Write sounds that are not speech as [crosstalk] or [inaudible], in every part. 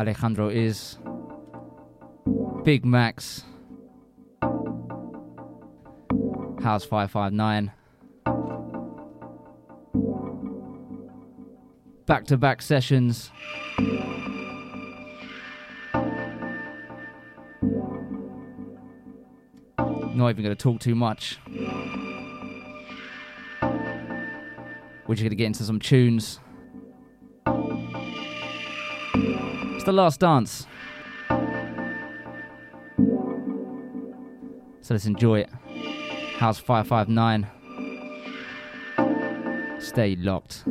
Alejandro is Big Max House 559 back to back sessions. Not even going to talk too much. We're just going to get into some tunes it's the last dance. So let's enjoy it. House 559 stay locked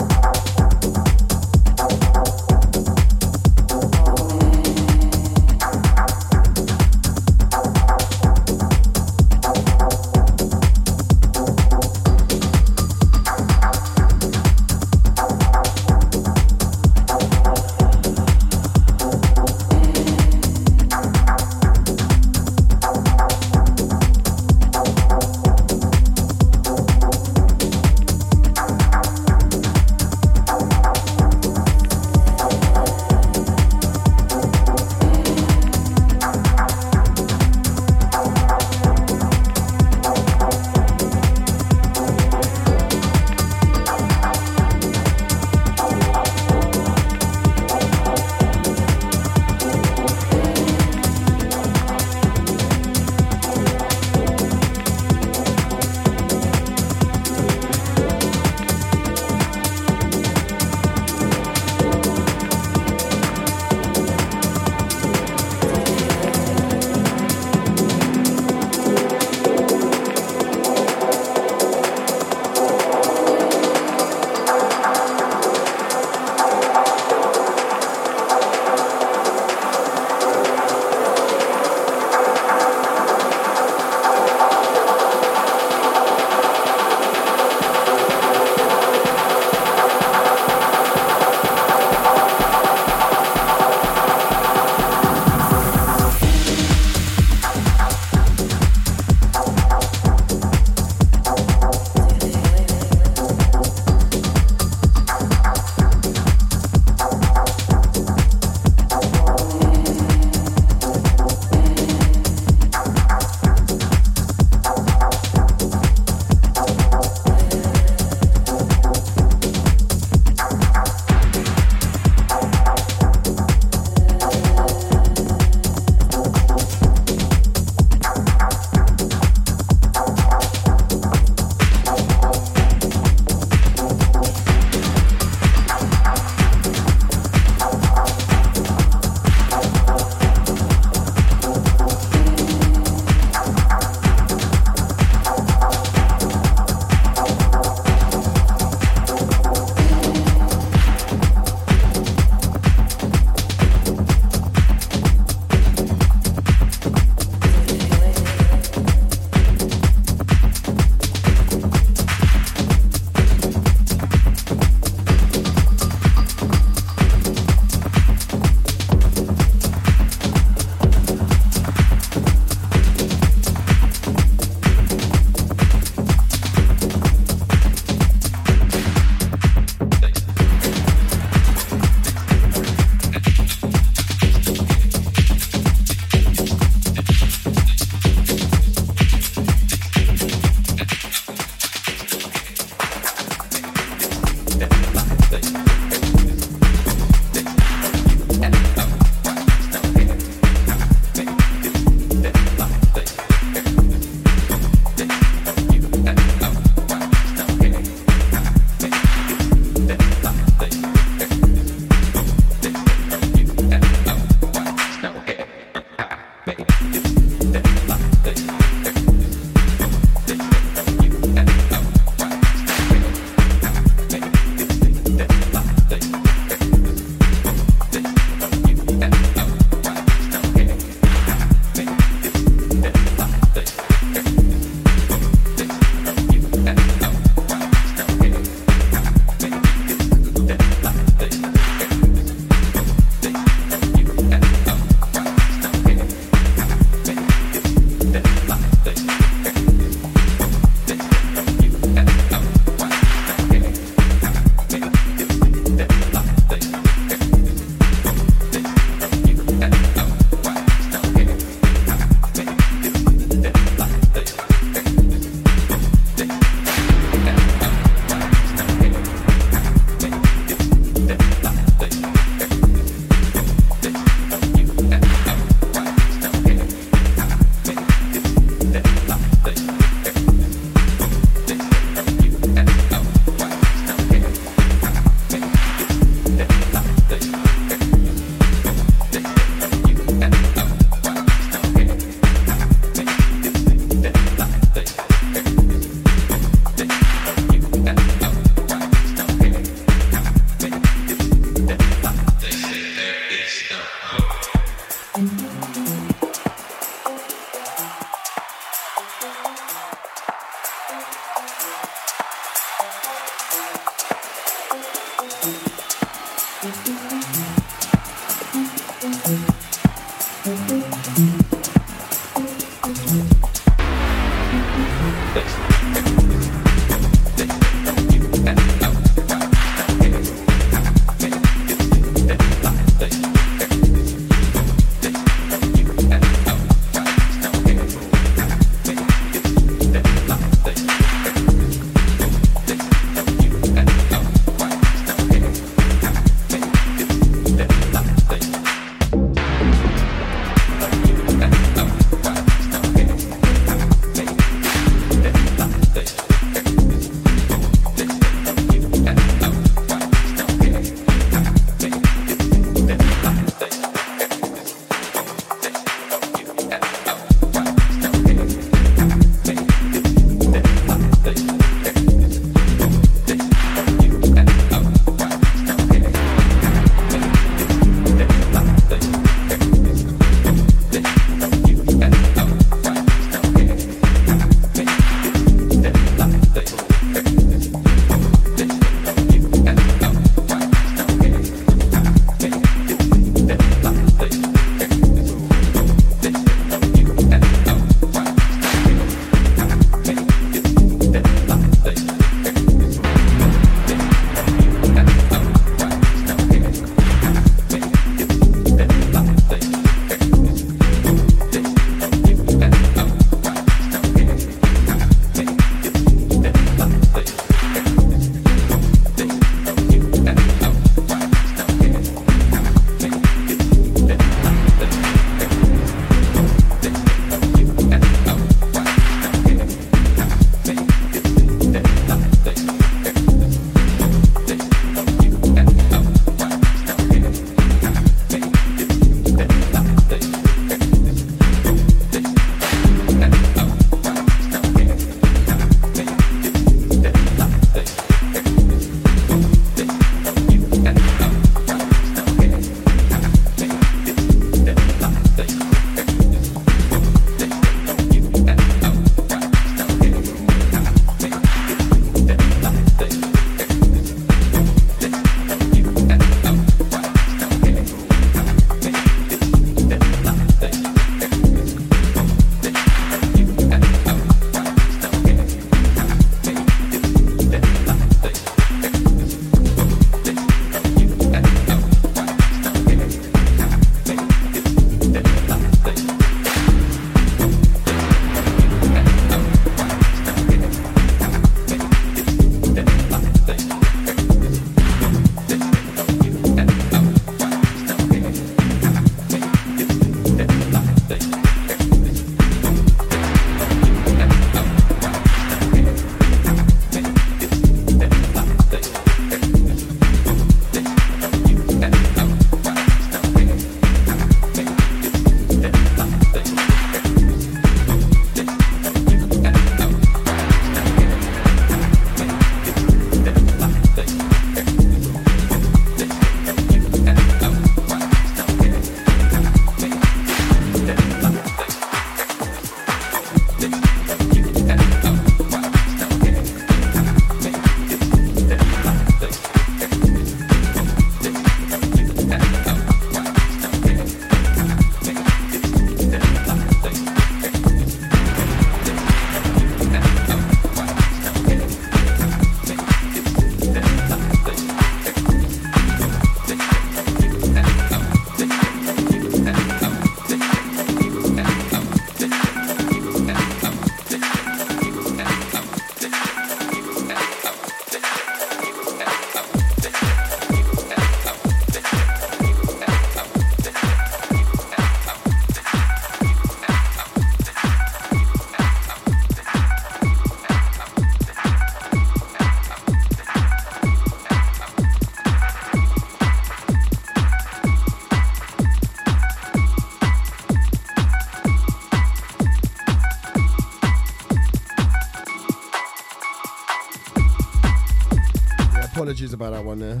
Apologies about that one there.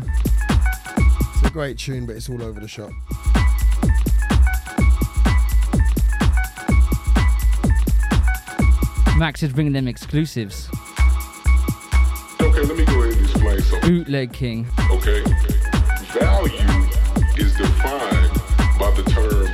It's a great tune, but it's all over the shop. Max is bringing them exclusives. Okay, let me go ahead and explain something. Bootleg King. Okay. Value is defined by the term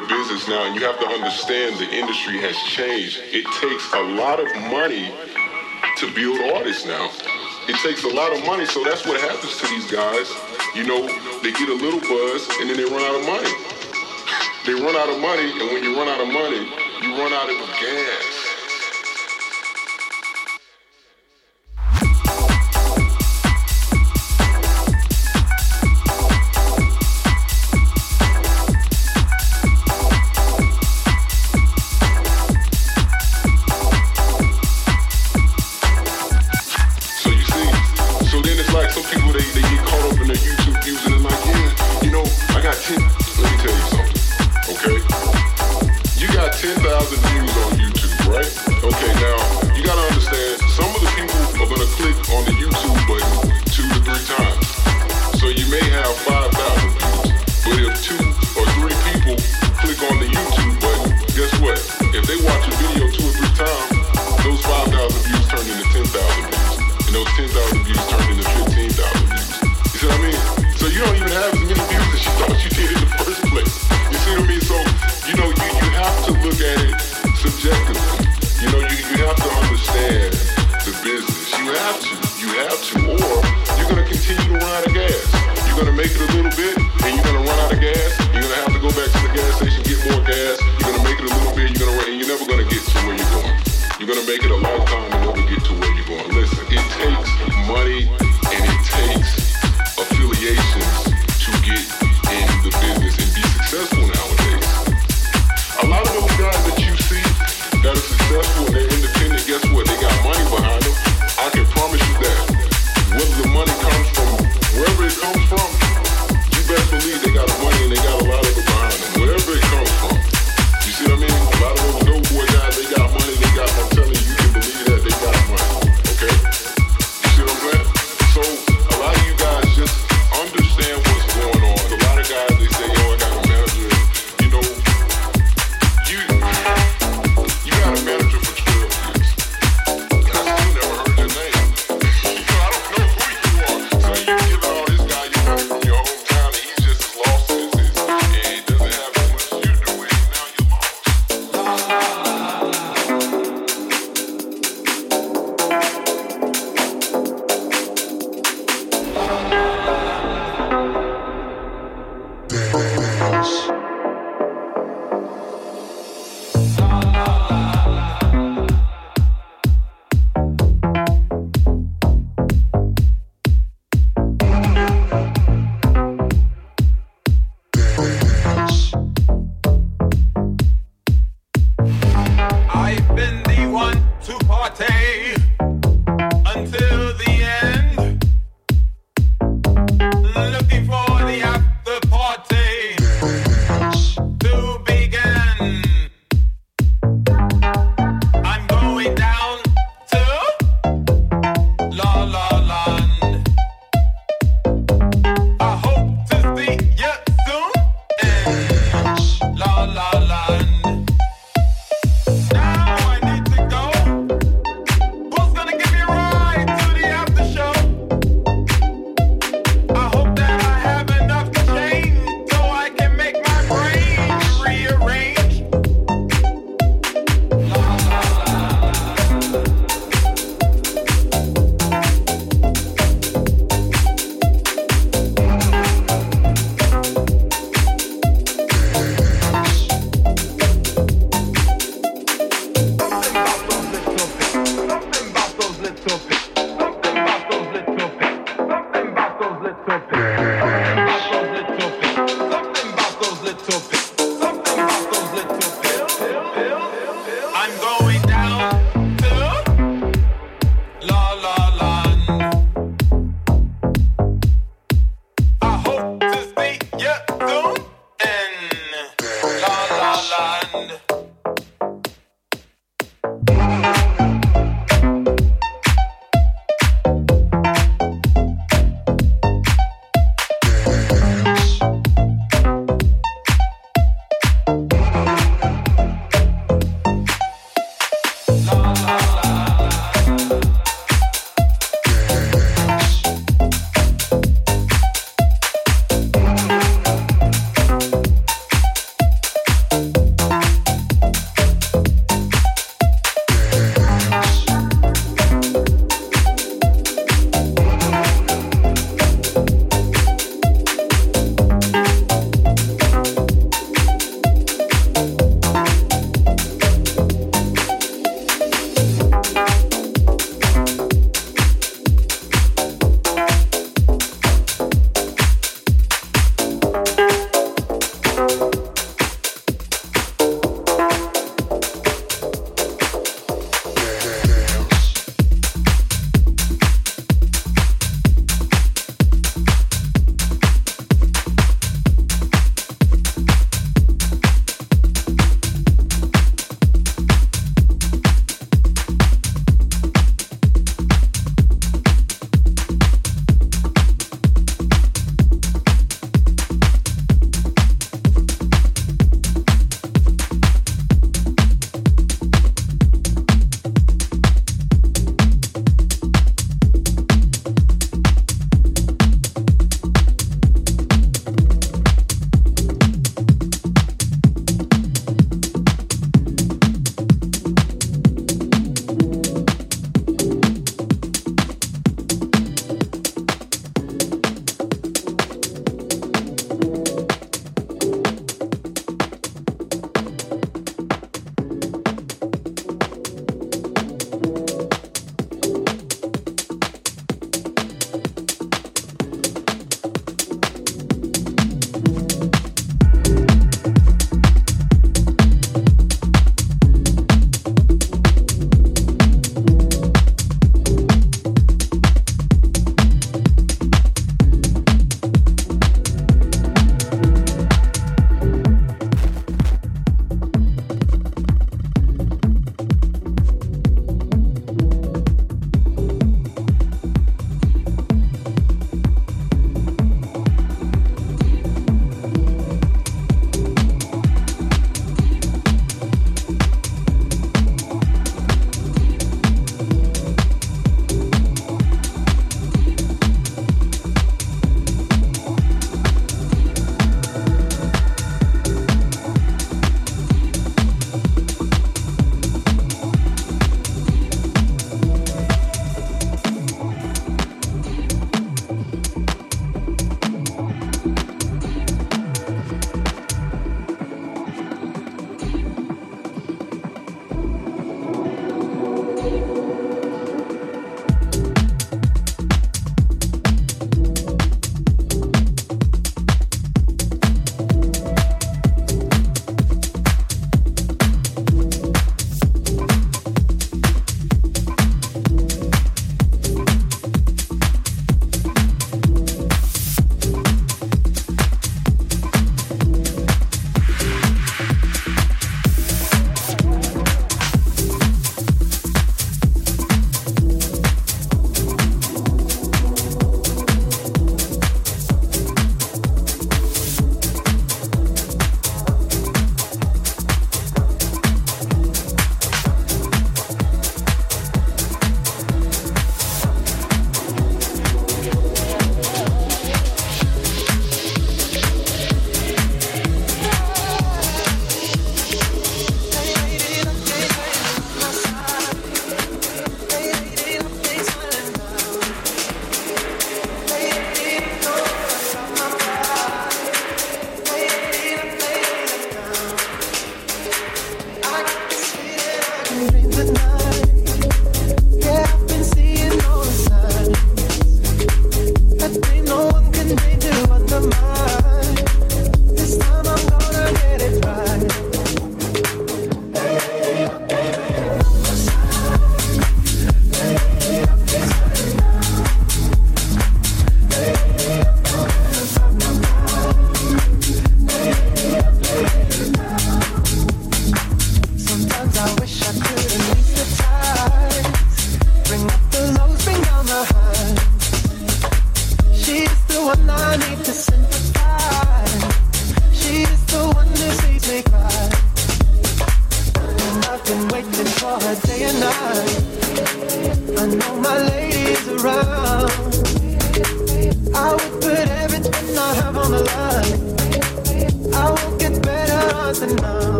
your business now, and you have to understand the industry has changed. It takes a lot of money to build artists now. It takes a lot of money, so that's what happens to these guys. You know, they get a little buzz and then they run out of money. [laughs] They run out of money, and when you run out of money, you run out of gas.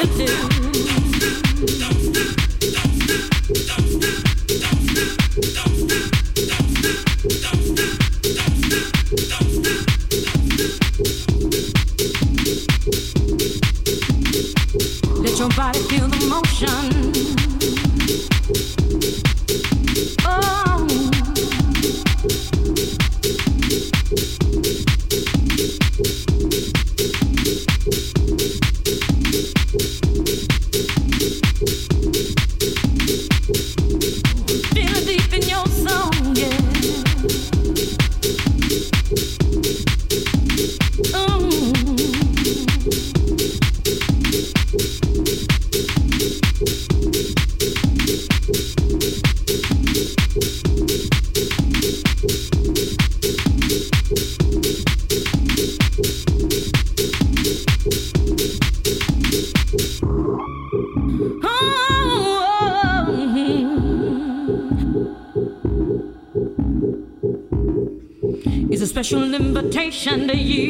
Invitation to you.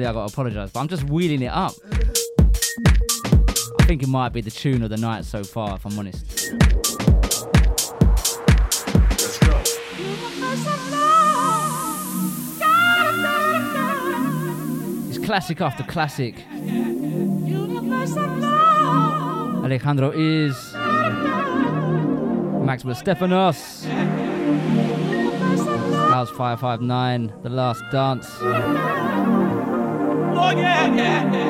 Apparently I got to apologise, but I'm just wheeling it up. I think it might be the tune of the night so far, if I'm honest. It's classic after classic. Alejandro is Maximus Stephanos. House 559, The Last Dance. Yeah, yeah, yeah.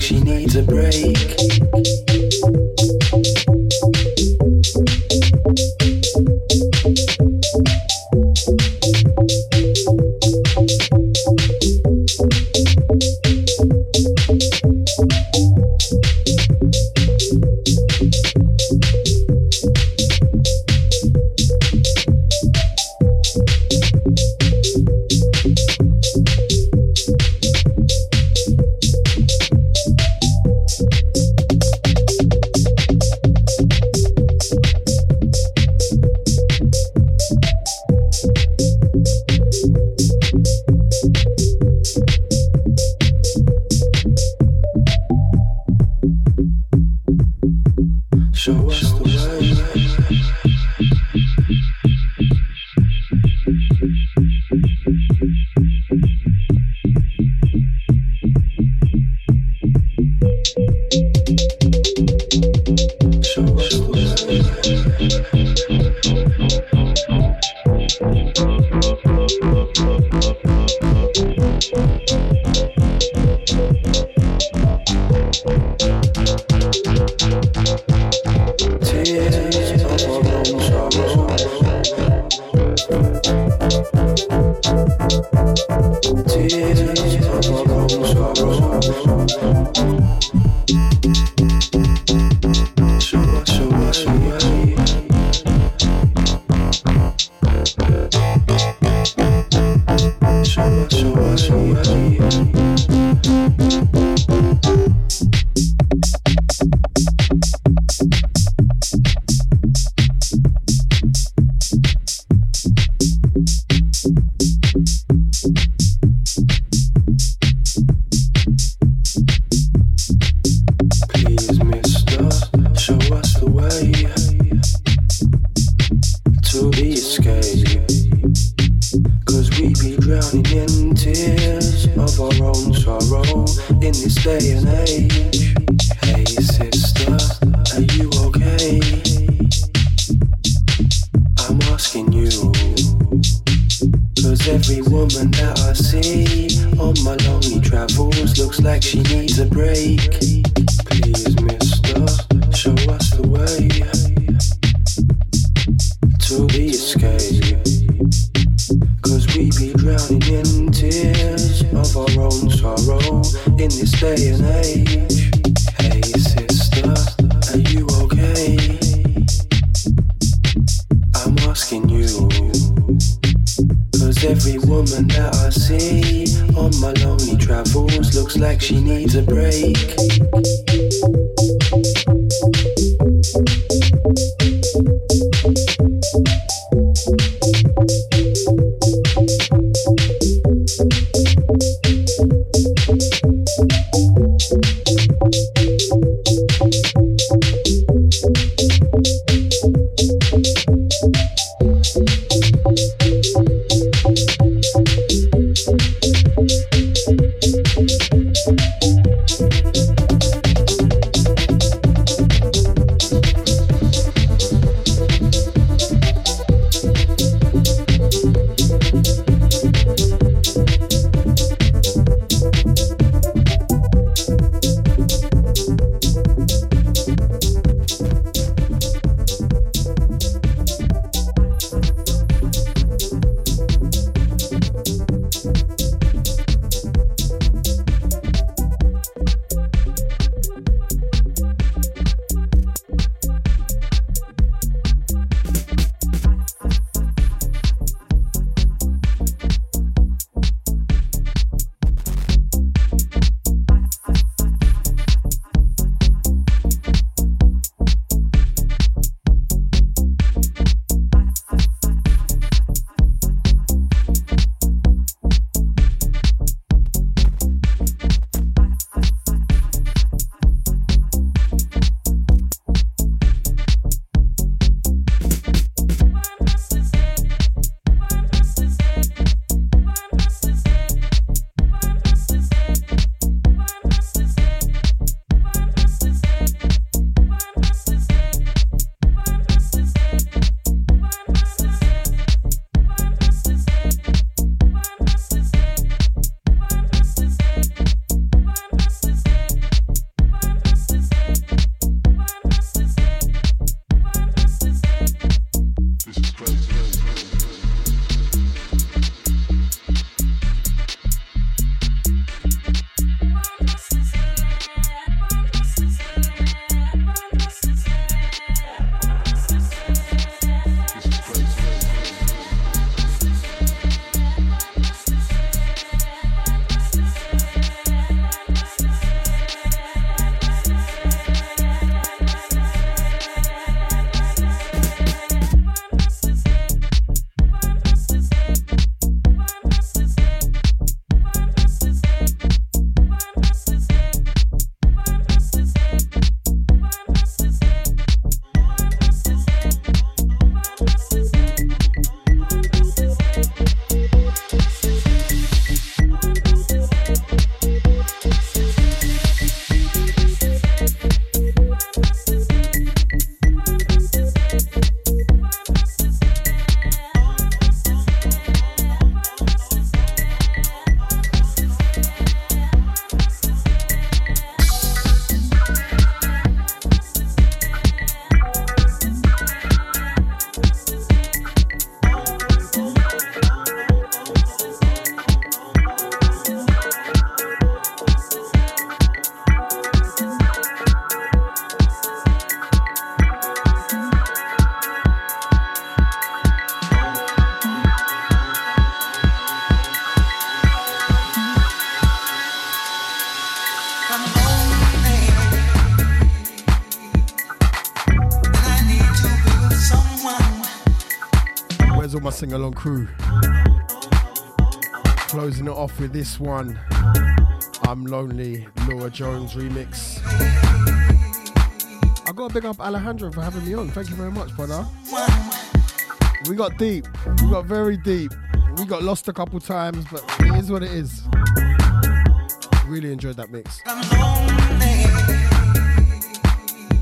Cause with this one. I'm Lonely, Laura Jones remix. I got to big up Alejandro for having me on. Thank you very much, brother. We got deep. We got very deep. We got lost a couple times, but it is what it is. Really enjoyed that mix.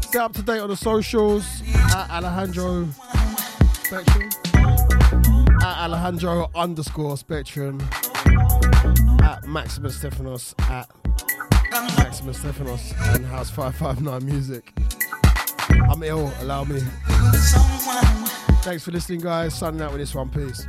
Stay up to date on the socials at Alejandro Spectrum at Alejandro underscore Spectrum, at Maximus Stephanos, at Maximus Stephanos, and House 559 Music. I'm ill, allow me. Thanks for listening, guys. Signing out with this one. Peace.